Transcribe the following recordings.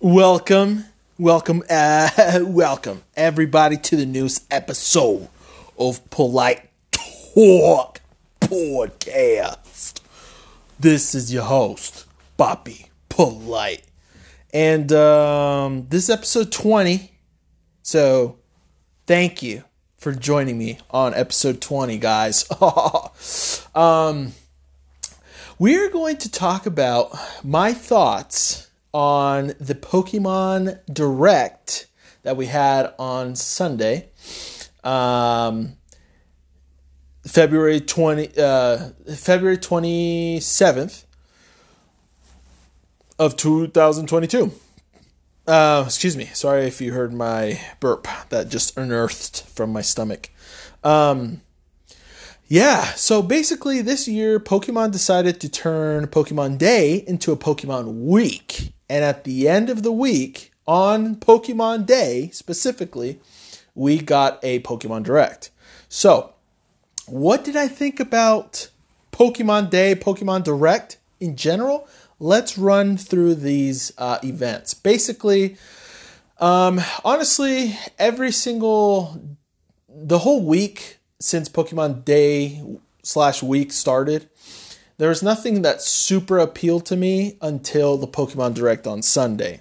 Welcome, welcome, uh, welcome everybody to the newest episode of Polite Talk Podcast. This is your host, Bobby Polite, and um, this is episode twenty. So, thank you for joining me on episode twenty, guys. um, we're going to talk about my thoughts on the Pokemon Direct that we had on Sunday, um, February twenty, uh, February twenty seventh of two thousand twenty two. Uh, excuse me. Sorry if you heard my burp that just unearthed from my stomach. Um, yeah, so basically this year Pokemon decided to turn Pokemon Day into a Pokemon Week. And at the end of the week, on Pokemon Day specifically, we got a Pokemon Direct. So, what did I think about Pokemon Day, Pokemon Direct in general? Let's run through these uh, events. Basically, um, honestly, every single, the whole week since Pokemon Day slash week started, there was nothing that super appealed to me until the Pokemon Direct on Sunday.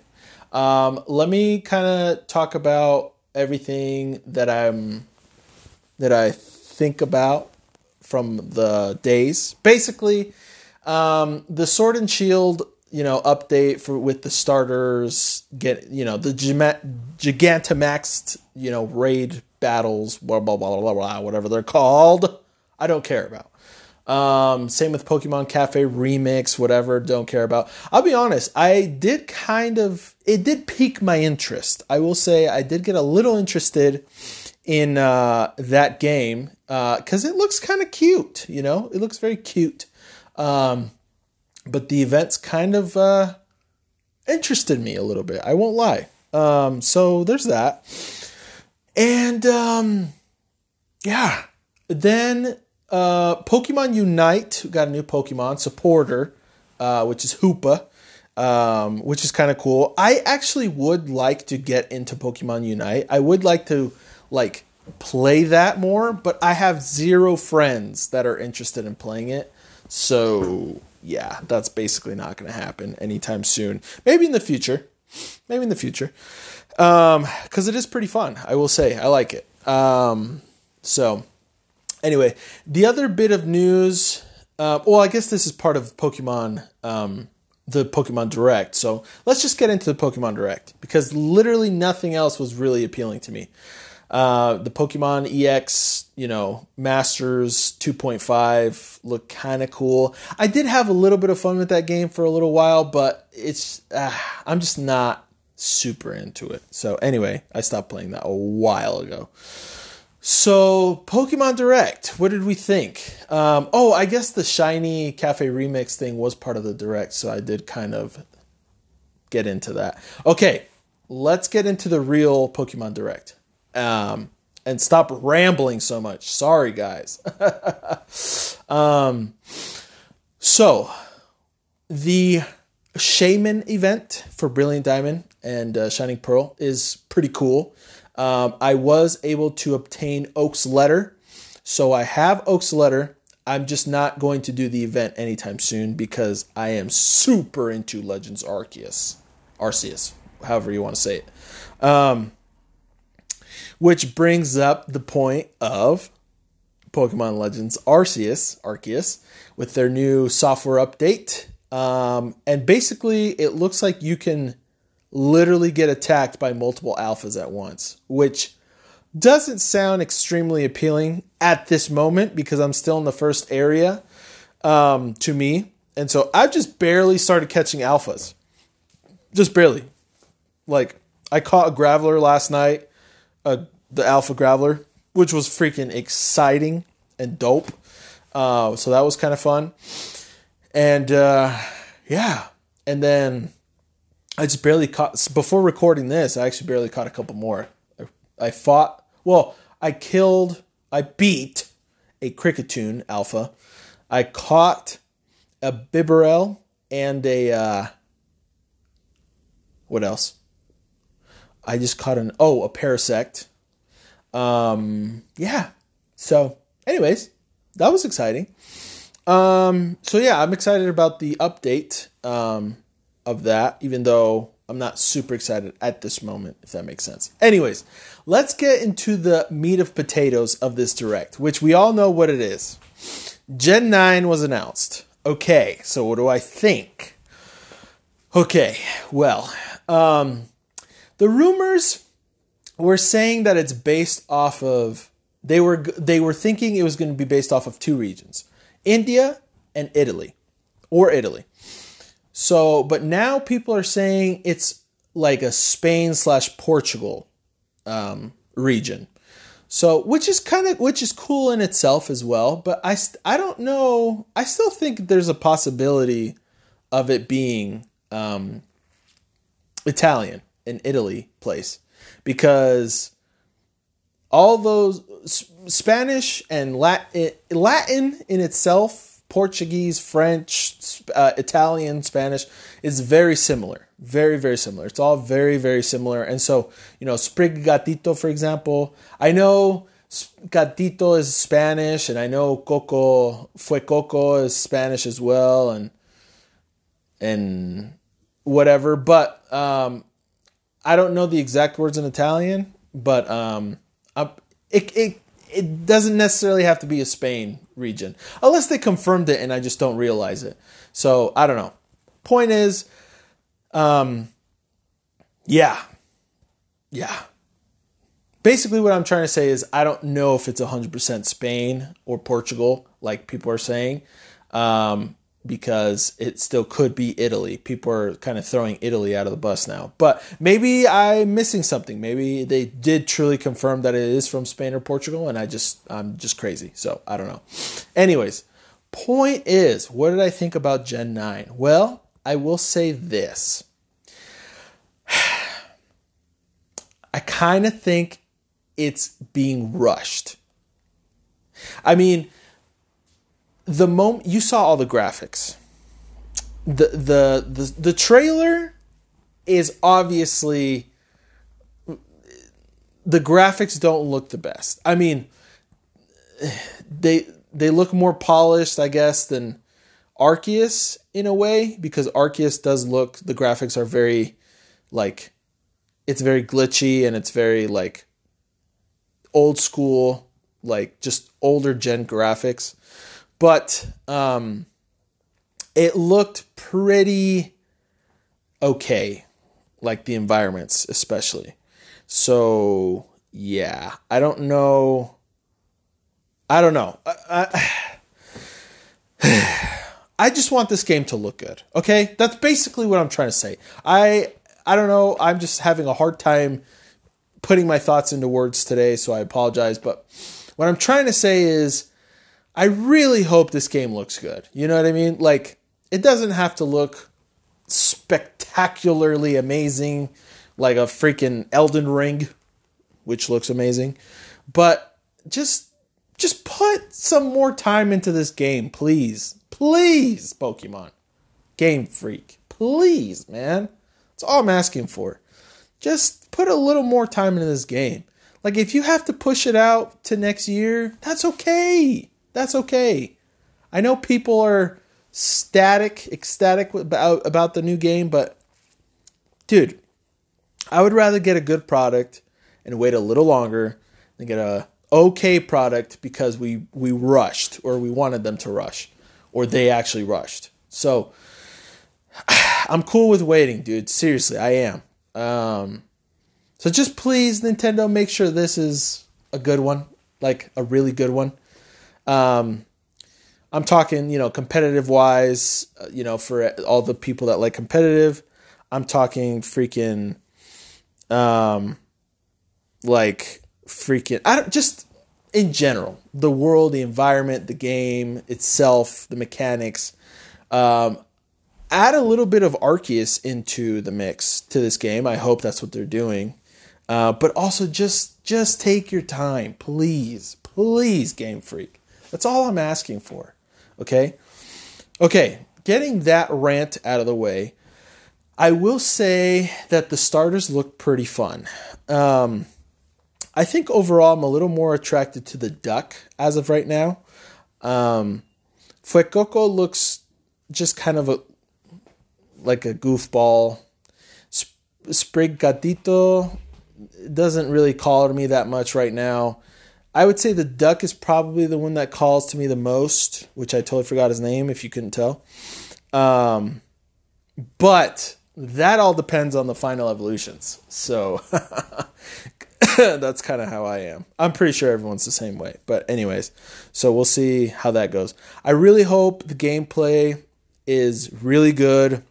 Um, let me kind of talk about everything that I'm that I think about from the days. Basically, um, the Sword and Shield, you know, update for with the starters, get you know the Gigantamaxed, you know, raid battles, blah blah blah blah blah, whatever they're called. I don't care about. Um, same with Pokemon Cafe Remix, whatever, don't care about. I'll be honest, I did kind of, it did pique my interest. I will say I did get a little interested in uh, that game because uh, it looks kind of cute, you know, it looks very cute. Um, but the events kind of uh, interested me a little bit, I won't lie. Um, so there's that. And um, yeah, then uh, Pokemon Unite got a new Pokemon supporter, uh, which is Hoopa, um, which is kind of cool. I actually would like to get into Pokemon Unite. I would like to like play that more, but I have zero friends that are interested in playing it. So yeah, that's basically not going to happen anytime soon. Maybe in the future. Maybe in the future. Um, cuz it is pretty fun. I will say. I like it. Um, so anyway, the other bit of news. Uh, well, I guess this is part of Pokemon, um, the Pokemon Direct. So let's just get into the Pokemon Direct because literally nothing else was really appealing to me. Uh, the Pokemon EX, you know, Masters 2.5 look kind of cool. I did have a little bit of fun with that game for a little while, but it's uh, I'm just not super into it. So anyway, I stopped playing that a while ago. So, Pokemon Direct, what did we think? Um, oh, I guess the Shiny Cafe Remix thing was part of the Direct, so I did kind of get into that. Okay, let's get into the real Pokemon Direct. Um, and stop rambling so much. Sorry, guys. um, so, the Shaymin event for Brilliant Diamond and uh, Shining Pearl is pretty cool. Um, I was able to obtain Oak's letter. So I have Oak's letter. I'm just not going to do the event anytime soon because I am super into Legends Arceus. Arceus, however you want to say it. Um, which brings up the point of Pokemon Legends Arceus, Arceus, with their new software update. Um, and basically, it looks like you can literally get attacked by multiple alphas at once, which doesn't sound extremely appealing at this moment because I'm still in the first area um, to me. And so I've just barely started catching alphas. Just barely. Like, I caught a Graveler last night, uh, the Alpha Graveler, which was freaking exciting and dope. Uh, so that was kind of fun. And uh, yeah. And then I just barely caught before recording this. I actually barely caught a couple more. I, I fought. Well, I killed. I beat a Kricketune Alpha. I caught a Bibarel and a uh, What else? I just caught an oh a parasect. Um, yeah. So, anyways, that was exciting. Um, so yeah, I'm excited about the update um, of that, even though I'm not super excited at this moment, if that makes sense. Anyways, let's get into the meat of potatoes of this direct, which we all know what it is. Gen 9 was announced. Okay, so what do I think? Okay, well, um, the rumors were saying that it's based off of they were they were thinking it was going to be based off of two regions, India and Italy, or Italy. So, but now people are saying it's like a Spain slash Portugal um, region. So, which is kind of which is cool in itself as well. But I I don't know. I still think there's a possibility of it being um, Italian in Italy place because all those Spanish and Latin, Latin in itself, Portuguese, French, uh, Italian, Spanish is very similar. Very, very similar. It's all very, very similar. And so, you know, Sprigatito, for example, I know Gatito is Spanish, and I know Coco, Fuecoco is Spanish as well, and and whatever. But um, I don't know the exact words in Italian, but um, it, it it doesn't necessarily have to be a Spain region unless they confirmed it and I just don't realize it. So I don't know. Point is, um, yeah, yeah. Basically, what I'm trying to say is I don't know if it's 100% Spain or Portugal, like people are saying. Um, because it still could be Italy. People are kind of throwing Italy out of the bus now. But maybe I'm missing something. Maybe they did truly confirm that it is from Spain or Portugal and I just I'm just crazy. So, I don't know. Anyways, point is, what did I think about Gen 9? Well, I will say this. I kind of think it's being rushed. I mean, the moment you saw all the graphics, the the the, the trailer is obviously the graphics don't look the best. I mean, they they look more polished, I guess, than Arceus in a way because Arceus does look the graphics are very like it's very glitchy and it's very like old school, like just older gen graphics but um, it looked pretty okay, like the environments, especially. So yeah, I don't know. I don't know. I, I, I just want this game to look good. Okay, that's basically what I'm trying to say. I I don't know. I'm just having a hard time putting my thoughts into words today, so I apologize. But what I'm trying to say is I really hope this game looks good. You know what I mean? Like, it doesn't have to look spectacularly amazing like a freaking Elden Ring, which looks amazing. But just just put some more time into this game, please. Please, Pokemon. Game Freak. Please, man. That's all I'm asking for. Just put a little more time into this game. Like if you have to push it out to next year, that's okay. That's okay. I know people are static, ecstatic about, about the new game, but dude, I would rather get a good product and wait a little longer than get a okay product because we we rushed or we wanted them to rush or they actually rushed. So I'm cool with waiting, dude. Seriously, I am. Um, so just please, Nintendo, make sure this is a good one, like a really good one. Um, I'm talking, you know, competitive wise, uh, you know, for all the people that like competitive. I'm talking freaking, um, like freaking, I don't just in general, the world, the environment, the game itself, the mechanics. Um, add a little bit of Arceus into the mix to this game. I hope that's what they're doing. Uh, but also just just take your time, please, please, Game Freak. That's all I'm asking for. Okay? Okay, getting that rant out of the way, I will say that the starters look pretty fun. Um, I think overall I'm a little more attracted to the duck as of right now. Um, Fuecoco looks just kind of a like a goofball. Sprigatito doesn't really call to me that much right now. I would say the duck is probably the one that calls to me the most, which I totally forgot his name if you couldn't tell. Um, but that all depends on the final evolutions. So that's kind of how I am. I'm pretty sure everyone's the same way. But, anyways, so we'll see how that goes. I really hope the gameplay is really good.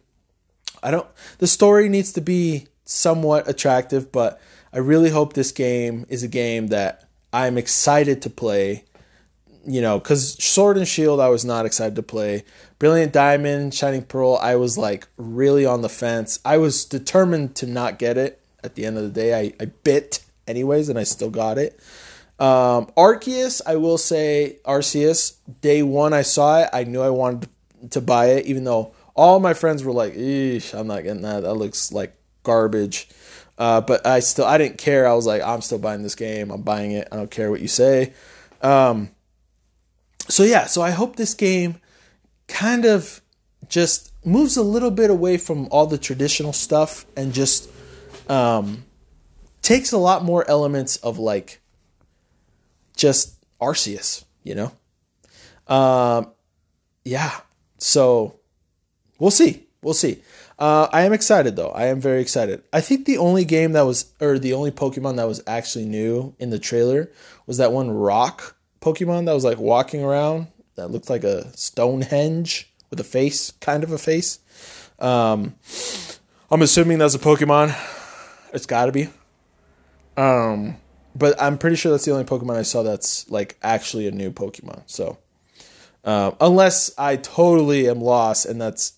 I don't, the story needs to be somewhat attractive, but I really hope this game is a game that I'm excited to play. You know, because Sword and Shield, I was not excited to play. Brilliant Diamond, Shining Pearl, I was like really on the fence. I was determined to not get it. At the end of the day, I, I bit anyways, and I still got it. Um, Arceus, I will say, Arceus, day one I saw it, I knew I wanted to buy it, even though all my friends were like, I'm not getting that. That looks like garbage. Uh, but I still, I didn't care. I was like, I'm still buying this game. I'm buying it. I don't care what you say. Um, so yeah, so I hope this game kind of just moves a little bit away from all the traditional stuff and just um, takes a lot more elements of like just Arceus, you know? Um, yeah. So we'll see. We'll see. Uh, I am excited though. I am very excited. I think the only game that was, or the only Pokemon that was actually new in the trailer was that one rock Pokemon that was like walking around that looked like a Stonehenge with a face, kind of a face. Um, I'm assuming that's a Pokemon. It's got to be. Um, but I'm pretty sure that's the only Pokemon I saw that's like actually a new Pokemon. So, uh, unless I totally am lost and that's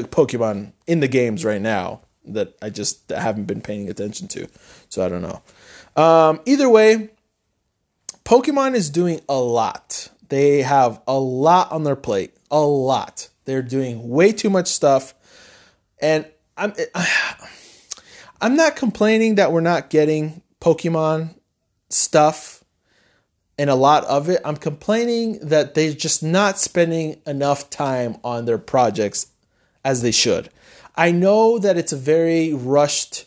Pokemon in the games right now that I just haven't been paying attention to. So I don't know. Um, either way, Pokemon is doing a lot. They have a lot on their plate. A lot. They're doing way too much stuff. And I'm I'm not complaining that we're not getting Pokemon stuff and a lot of it. I'm complaining that they're just not spending enough time on their projects as they should. I know that it's a very rushed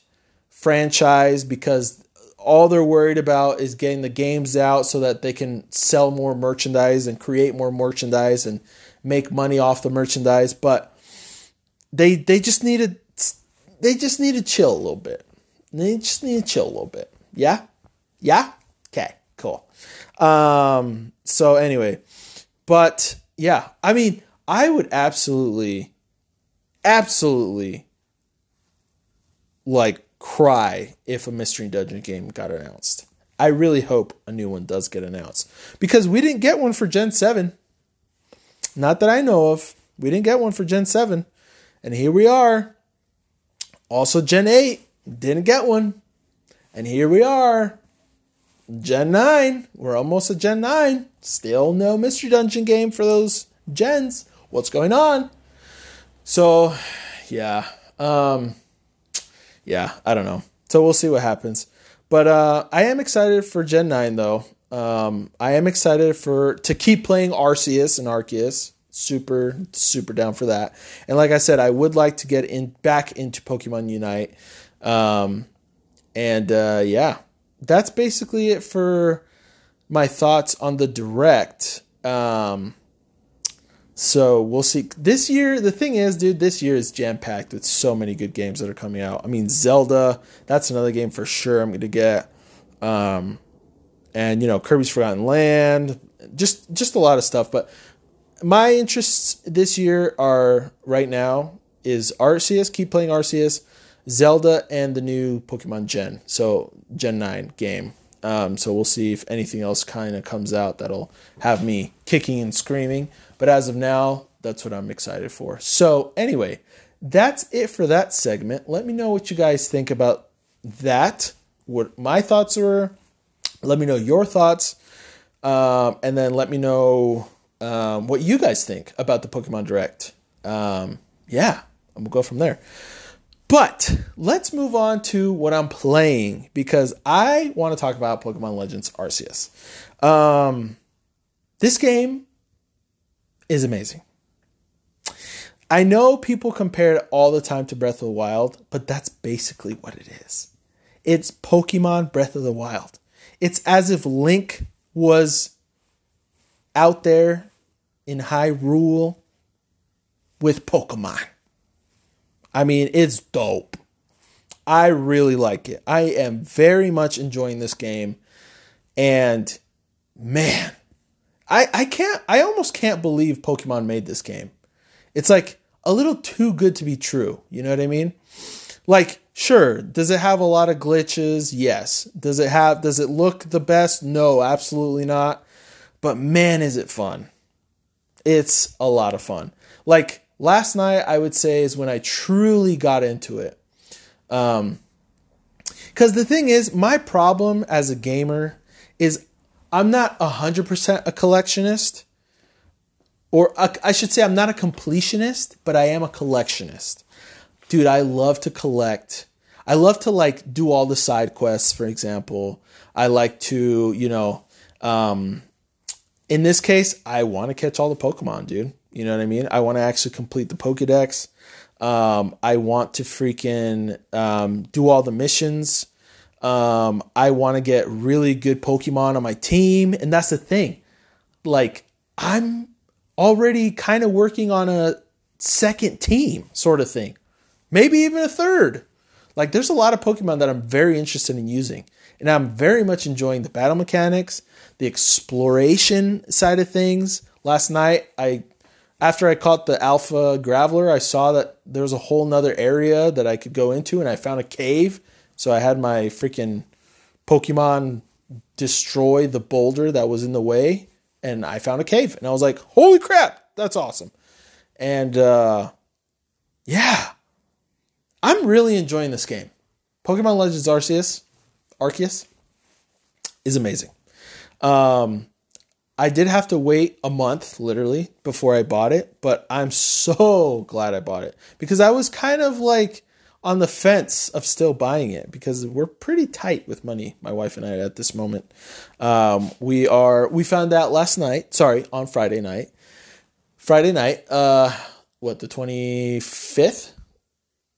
franchise because all they're worried about is getting the games out so that they can sell more merchandise and create more merchandise and make money off the merchandise but they they just need to they just need to chill a little bit. They just need to chill a little bit. Yeah? Yeah? Okay cool. Um so anyway but yeah i mean i would absolutely absolutely like cry if a mystery dungeon game got announced. I really hope a new one does get announced because we didn't get one for Gen 7. Not that I know of. We didn't get one for Gen 7. And here we are. Also, Gen 8 didn't get one. And here we are. Gen 9. We're almost at Gen 9. Still no Mystery Dungeon game for those gens. What's going on? So, yeah. Um, yeah, I don't know. So we'll see what happens. But uh, I am excited for Gen 9 though. Um, I am excited for to keep playing Arceus and Arceus. Super, super down for that. And like I said, I would like to get in back into Pokemon Unite. Um, and uh, yeah, that's basically it for my thoughts on the direct. Um, so we'll see. This year, the thing is, dude, this year is jam packed with so many good games that are coming out. I mean, Zelda, that's another game for sure I'm going to get. Um, and you know, Kirby's Forgotten Land, just just a lot of stuff. But my interests this year are right now is Arceus. Keep playing Arceus, Zelda, and the new Pokemon Gen. So Gen Nine game. Um, so we'll see if anything else kind of comes out that'll have me kicking and screaming. But as of now, that's what I'm excited for. So, anyway, that's it for that segment. Let me know what you guys think about that, what my thoughts are. Let me know your thoughts. Um, and then let me know um, what you guys think about the Pokemon Direct. Um, yeah, and we'll go from there. But let's move on to what I'm playing because I want to talk about Pokemon Legends Arceus. Um, this game is amazing. I know people compare it all the time to Breath of the Wild, but that's basically what it is. It's Pokemon Breath of the Wild. It's as if Link was out there in Hyrule with Pokemon. I mean, it's dope. I really like it. I am very much enjoying this game. And man, I, I can't I almost can't believe Pokemon made this game. It's like a little too good to be true. You know what I mean? Like, sure, does it have a lot of glitches? Yes. Does it have does it look the best? No, absolutely not. But man, is it fun. It's a lot of fun. Like last night I would say is when I truly got into it. Um cuz the thing is my problem as a gamer is I'm not 100% a collectionist or a, I should say I'm not a completionist, but I am a collectionist. Dude, I love to collect. I love to like do all the side quests, for example. I like to, you know, um, in this case, I want to catch all the Pokemon, dude. You know what I mean? I want to actually complete the Pokedex. Um, I want to freaking um, do all the missions. Um, I want to get really good Pokemon on my team. And that's the thing. Like, I'm already kind of working on a second team sort of thing. Maybe even a third. Like, there's a lot of Pokemon that I'm very interested in using. And I'm very much enjoying the battle mechanics, the exploration side of things. Last night, I after I caught the alpha graveler, I saw that there was a whole nother area that I could go into, and I found a cave so I had my freaking Pokemon destroy the boulder that was in the way, and I found a cave, and I was like, "Holy crap, that's awesome!" And uh, yeah, I'm really enjoying this game. Pokemon Legends Arceus, Arceus is amazing. Um, I did have to wait a month, literally, before I bought it, but I'm so glad I bought it because I was kind of like on the fence of still buying it because we're pretty tight with money, my wife and I at this moment. Um, we are we found out last night, sorry, on Friday night. Friday night, uh what, the 25th?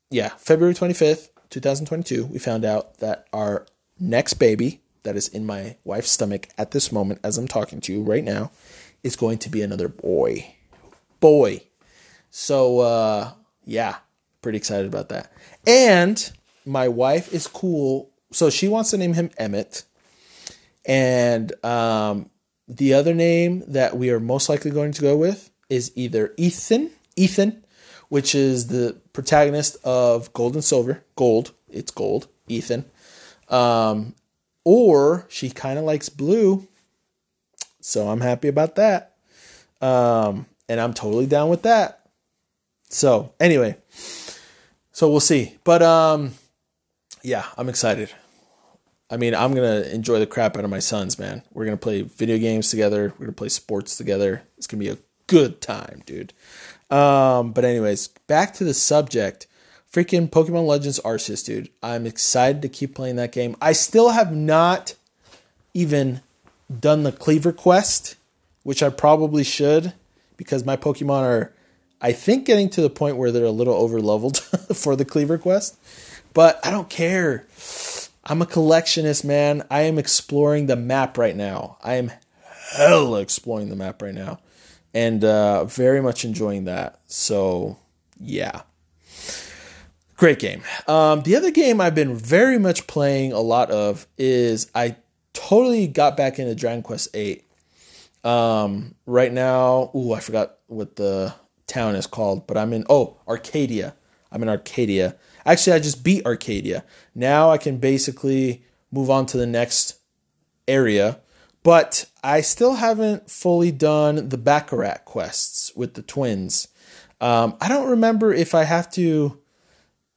Yeah, February 25th, 2022, we found out that our next baby that is in my wife's stomach at this moment as I'm talking to you right now is going to be another boy. Boy. So uh yeah, pretty excited about that. And my wife is cool. So she wants to name him Emmett. And um, the other name that we are most likely going to go with is either Ethan, Ethan, which is the protagonist of Gold and Silver. Gold, it's gold, Ethan. Um, or she kind of likes blue. So I'm happy about that. Um, and I'm totally down with that. So, anyway, so we'll see. But um, yeah, I'm excited. I mean, I'm gonna enjoy the crap out of my sons, man. We're gonna play video games together. We're gonna play sports together. It's gonna be a good time, dude. Um, but anyways, back to the subject. Freaking Pokemon Legends Arceus, dude. I'm excited to keep playing that game. I still have not even done the Kleavor quest, which I probably should because my Pokemon are I think getting to the point where they're a little over leveled for the Kleavor quest, but I don't care. I'm a collectionist, man. I am exploring the map right now. I am hella exploring the map right now, and uh, very much enjoying that. So, yeah, great game. Um, the other game I've been very much playing a lot of is I totally got back into Dragon Quest Eight. Um, right now, ooh, I forgot what the town is called, but I'm in oh Arcadia. I'm in Arcadia. Actually, I just beat Arcadia. Now I can basically move on to the next area, but I still haven't fully done the Baccarat quests with the twins. Um, I don't remember if I have to,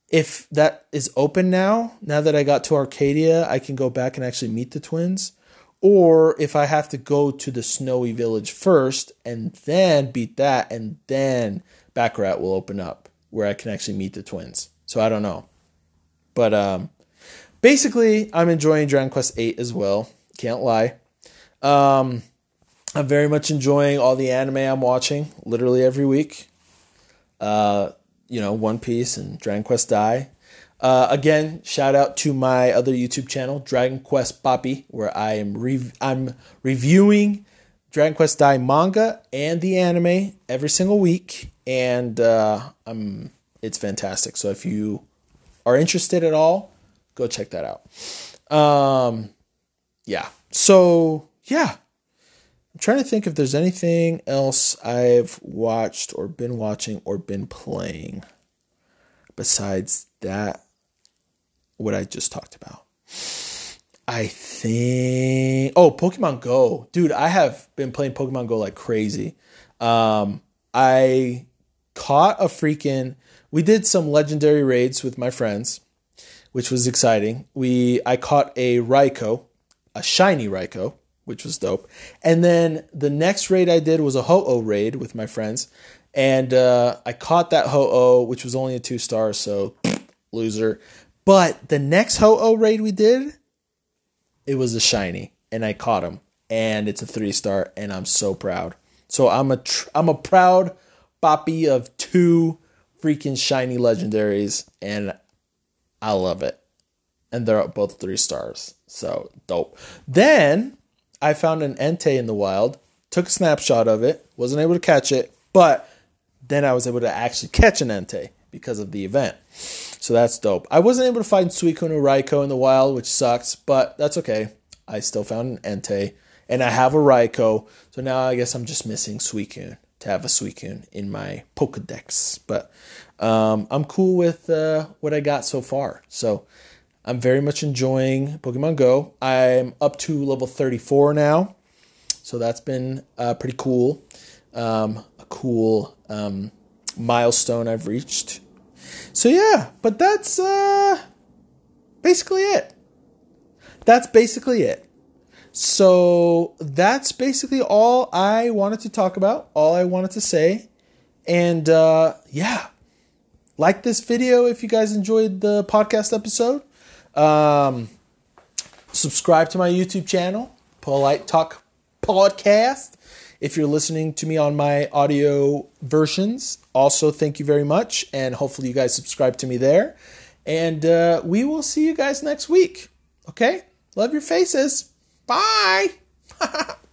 if that is open now. Now that I got to Arcadia, I can go back and actually meet the twins or if I have to go to the snowy village first and then beat that, and then Baccarat will open up where I can actually meet the twins. So I don't know. But um, basically, I'm enjoying Dragon Quest VIII as well. Can't lie. Um, I'm very much enjoying all the anime I'm watching, literally every week. Uh, you know, One Piece and Dragon Quest Dai. Uh, again, shout out to my other YouTube channel, Dragon Quest Poppy, where I am re- I'm reviewing Dragon Quest Dai manga and the anime every single week, and uh, I'm it's fantastic. So if you are interested at all, go check that out. Um, yeah. So yeah, I'm trying to think if there's anything else I've watched or been watching or been playing besides that what I just talked about. I think oh Pokemon Go. Dude, I have been playing Pokemon Go like crazy. Um I caught a freaking we did some legendary raids with my friends, which was exciting. We I caught a Raikou, a shiny Raikou, which was dope. And then the next raid I did was a Ho-Oh raid with my friends. And uh, I caught that Ho-Oh, which was only a two star, so loser. But the next Ho-Oh raid we did, it was a shiny, and I caught him, and it's a three star, and I'm so proud. So I'm a tr- I'm a proud boppy of two freaking shiny legendaries, and I love it. And they're both three stars, so dope. Then I found an Entei in the wild, took a snapshot of it, wasn't able to catch it, but then I was able to actually catch an Entei because of the event. So that's dope. I wasn't able to find Suicune or Raikou in the wild, which sucks, but that's okay. I still found an Entei, and I have a Raikou, so now I guess I'm just missing Suicune to have a Suicune in my Pokedex. But um, I'm cool with uh, what I got so far. So I'm very much enjoying Pokemon Go. I'm up to level 34 now, so that's been uh, pretty cool. Um, a cool um, milestone I've reached. So yeah, but that's uh, basically it. That's basically it. So that's basically all I wanted to talk about, all I wanted to say. And uh, yeah, like this video if you guys enjoyed the podcast episode. Um, subscribe to my YouTube channel, Polite Talk Podcast. If you're listening to me on my audio versions, also thank you very much. And hopefully, you guys subscribe to me there. And uh, we will see you guys next week. Okay? Love your faces. Bye.